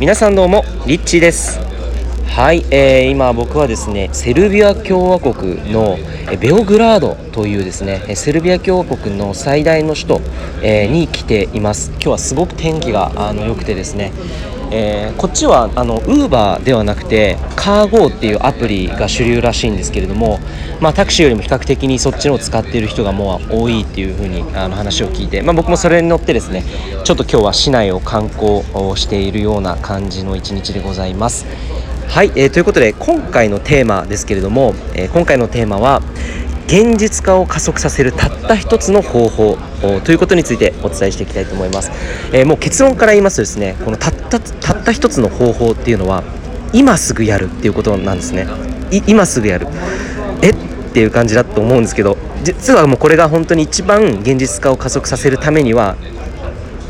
皆さんどうもリッチーです。はい、えー、今僕はですねセルビア共和国のベオグラードというですねセルビア共和国の最大の首都、えー、に来ています。今日はすごく天気があの良くてですねえー、こっちはあの Uber ではなくてカーゴーっていうアプリが主流らしいんですけれども、まあ、タクシーよりも比較的にそっちのを使っている人がもう多いっていう風にあの話を聞いて、まあ、僕もそれに乗ってですねちょっと今日は市内を観光をしているような感じの一日でございます。はい、えー、ということで今回のテーマですけれども、えー、今回のテーマは現実化を加速させるたった一つの方法ということについてお伝えしていきたいと思います、えー、もう結論から言いますとですねこのたったたった一つの方法っていうのは今すぐやるっていうことなんですね。今すぐやる。え？っていう感じだと思うんですけど実はもうこれが本当に一番現実化を加速させるためには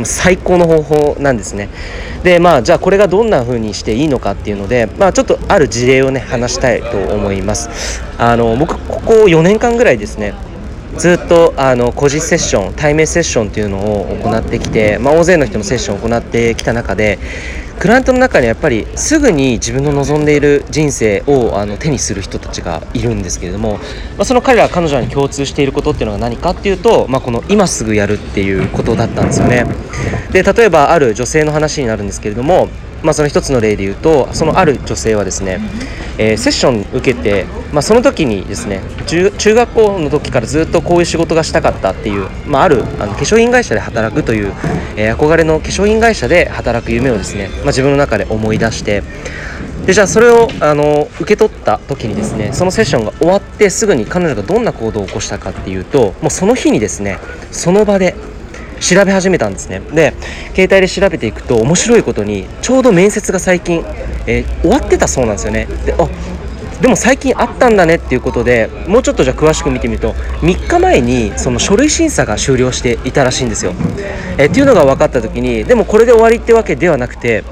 最高の方法なんですね。でまあじゃあこれがどんな風にしていいのかっていうのでまあちょっとある事例をね話したいと思います。あの僕ここ4年間ぐらいですねずっとあの個人セッション対面セッションっていうのを行ってきて、まあ、大勢の人のセッションを行ってきた中でクライアントの中にやっぱりすぐに自分の望んでいる人生をあの手にする人たちがいるんですけれども、まあ、その彼ら彼女らに共通していることっていうのが何かっていうと、まあ、この今すぐやるっていうことだったんですよね。で例えばある女性の話になるんですけれどもまあ、その一つの例で言うとそのある女性はですね、えー、セッション受けて、まあ、その時にですね中学校の時からずっとこういう仕事がしたかったっていう、まあ、あるあの化粧品会社で働くという、えー、憧れの化粧品会社で働く夢をですね、まあ、自分の中で思い出してでじゃあそれをあの受け取った時にですねそのセッションが終わってすぐに彼女がどんな行動を起こしたかっていうともうその日にですねその場で調べ始めたんですねで携帯で調べていくと面白いことにちょうど面接が最近、えー、終わってたそうなんですよねであでも最近あったんだねっていうことでもうちょっとじゃあ詳しく見てみると3日前にその書類審査が終了していたらしいんですよ。え、っていうのが分かった時にでもこれで終わりってわけではなくて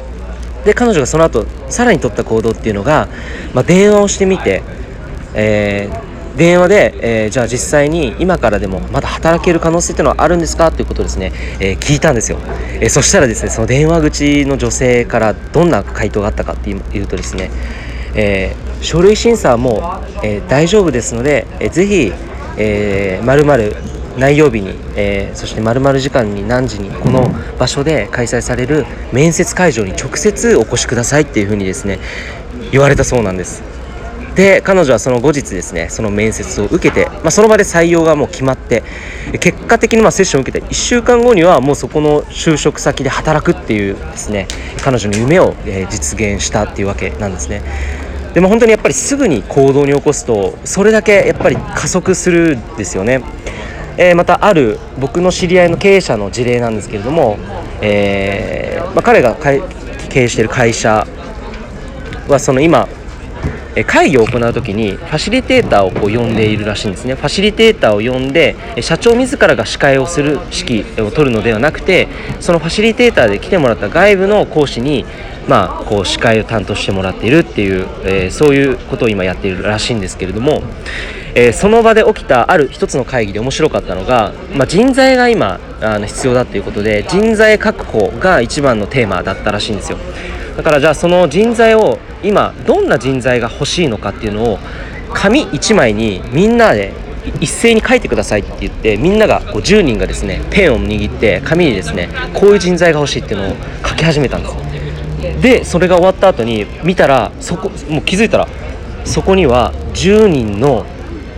で彼女がその後さらに取った行動っていうのが、まあ、電話をしてみて、えー電話で、えー、じゃあ実際に今からでもまだ働ける可能性っていうのはあるんですか？ということをですね、えー、聞いたんですよ、えー、そしたらですねその電話口の女性からどんな回答があったかっていうとですね、え書類審査はも、え大丈夫ですので、えー、ぜひ、えー、〇〇何曜日に、えー、そして〇〇時間に何時にこの場所で開催される面接会場に直接お越しくださいっていうふうにですね言われたそうなんです。で彼女はその後日ですねその面接を受けて、まあ、その場で採用がもう決まって結果的にまあセッションを受けて1週間後にはもうそこの就職先で働くっていうですね彼女の夢を、え実現したっていうわけなんですね。でも本当にやっぱりすぐに行動に起こすとそれだけやっぱり加速するんですよね。えー、またある僕の知り合いの経営者の事例なんですけれども、えーまあ、彼が経営している会社はその今会議を行う時にファシリテーターをこう呼んでいるらしいんですねファシリテーターを呼んで社長自らが司会をする指揮を取るのではなくてそのファシリテーターで来てもらった外部の講師にまあ、こう司会を担当してもらっているっていう、えー、そういうことを今やっているらしいんですけれども、えー、その場で起きたある一つの会議で面白かったのが、まあ、人材が今あの必要だということで人材確保が一番のテーマだったらしいんですよ。だからじゃあその人材を今どんな人材が欲しいのかっていうのを紙1枚にみんなで一斉に書いてくださいって言ってみんながこう10人がですねペンを握って紙にですねこういう人材が欲しいっていうのを書き始めたんですでそれが終わった後に見たらそこもう気づいたらそこには10人の、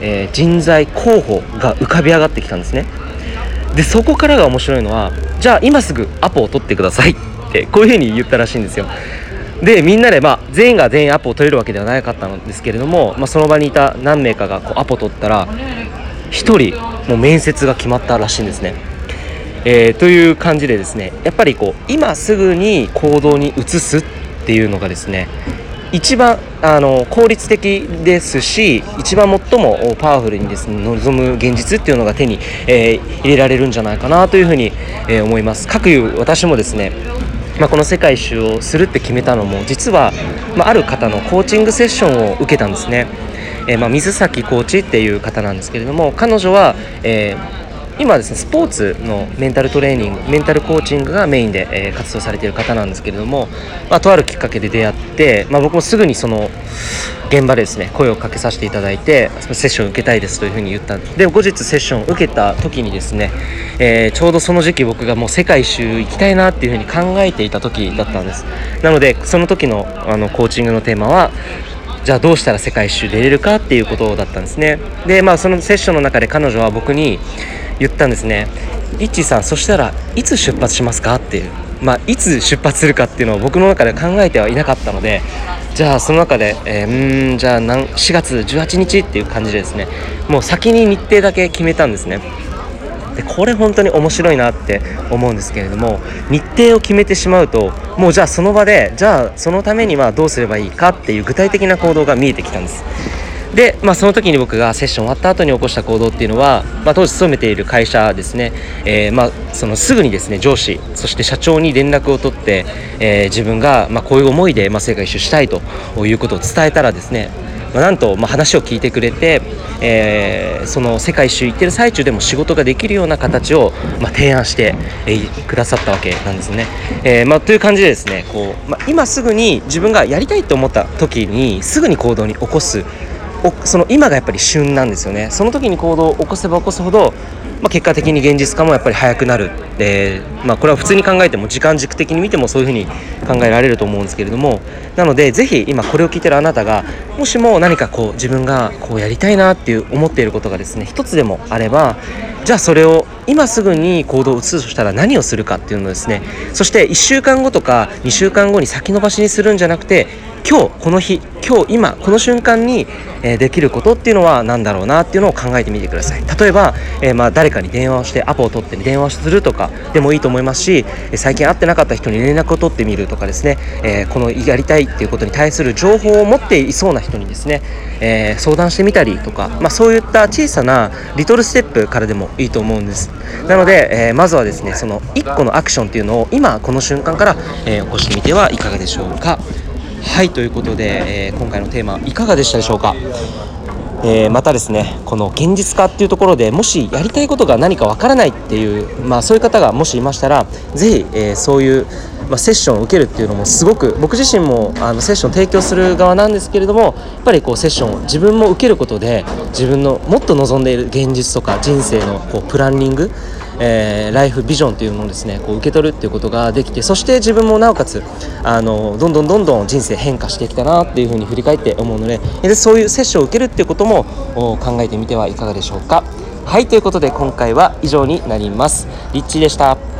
えー、人材候補が浮かび上がってきたんですね。でそこからが面白いのはじゃあ今すぐアポを取ってください。ってこういうふうに言ったらしいんですよでみんなで、まあ、全員が全員アポを取れるわけではなかったんですけれども、まあ、その場にいた何名かがこうアポ取ったら1人もう面接が決まったらしいんですね。えー、という感じでですねやっぱりこう今すぐに行動に移すっていうのがですね一番あの効率的ですし一番最もパワフルにですね望む現実っていうのが手に、えー、入れられるんじゃないかなというふうに、えー、思います。各いう私もですねまあ、この世界一周をするって決めたのも実は、まあ、ある方のコーチングセッションを受けたんですね、えー、まあ、水崎コーチっていう方なんですけれども彼女は、えー今ですねスポーツのメンタルトレーニングメンタルコーチングがメインで、えー、活動されている方なんですけれども、まあ、とあるきっかけで出会って、まあ、僕もすぐにその現場でですね声をかけさせていただいてセッションを受けたいですというふうに言ったで後日セッションを受けた時にですね、えー、ちょうどその時期僕がもう世界一周行きたいなっていうふうに考えていた時だったんです。なのでその時のあのコーチングのテーマはじゃあどうしたら世界一周出れるかっていうことだったんですね。でまあそのセッションの中で彼女は僕に言ったんですね。リッチーさんそしたらいつ出発しますかっていう。まあ、いつ出発するかっていうのを僕の中で考えてはいなかったのでじゃあその中で、えー、うんじゃあ4月18日っていう感じでですね。もう先に日程だけ決めたんですね。でこれ本当に面白いなって思うんですけれども日程を決めてしまうともうじゃあその場でじゃあそのためにはどうすればいいかっていう具体的な行動が見えてきたんです。で、まあ、その時に僕がセッション終わった後に起こした行動っていうのは、まあ、当時勤めている会社ですね、えー、まあ、そのすぐにですね上司そして社長に連絡を取って、えー、自分がまこういう思いでま世界一周したいということを伝えたらですねまなんと、ま話を聞いてくれて、えー、その世界一周行ってる最中でも仕事ができるような形を、ま提案して、えくださったわけなんですね。えー、まという感じでですねこう、ま今すぐに自分がやりたいと思った時にすぐに行動に起こすその今がやっぱり旬なんですよね。その時に行動を起こせば起こすほど、まあ、結果的に現実化もやっぱり早くなるで、まあ、これは普通に考えても時間軸的に見てもそういうふうに考えられると思うんですけれどもなのでぜひ今これを聞いてるあなたがもしも何かこう自分がこうやりたいなっていう思っていることがですね一つでもあればじゃあそれを今すぐに行動を移すとしたら何をするかっていうのですねそして1週間後とか2週間後に先延ばしにするんじゃなくて今日この日今日今この瞬間に、えできることっていうのは何だろうなっていうのを考えてみてください。例えば、えー、ま誰かに電話をしてアポを取って電話をするとかでもいいと思いますし最近会ってなかった人に連絡を取ってみるとかですね、えー、このやりたいっていうことに対する情報を持っていそうな人にですね、えー、相談してみたりとか、まあ、そういった小さなリトルステップからでもいいと思うんです。なので、えまずはですねその1個のアクションっていうのを今この瞬間から、え起こしてみてはいかがでしょうか。はいということで、えー、今回のテーマいかがでしたでしょうか、えー、またですねこの現実化っていうところでもしやりたいことが何かわからないっていう、まあ、そういう方がもしいましたら是非、えー、そういうまあ、セッションを受けるっていうのもすごく僕自身もあのセッションを提供する側なんですけれどもやっぱりこうセッションを自分も受けることで自分のもっと望んでいる現実とか人生のこうプランニングえー、ライフビジョンというのをですねこう受け取るっていうことができてそして自分もなおかつあのどんどんどんどん人生変化してきたなっていうふうに振り返って思うのででそういうセッションを受けるっていうことも考えてみてはいかがでしょうか。はいということで今回は以上になります。リッチでした。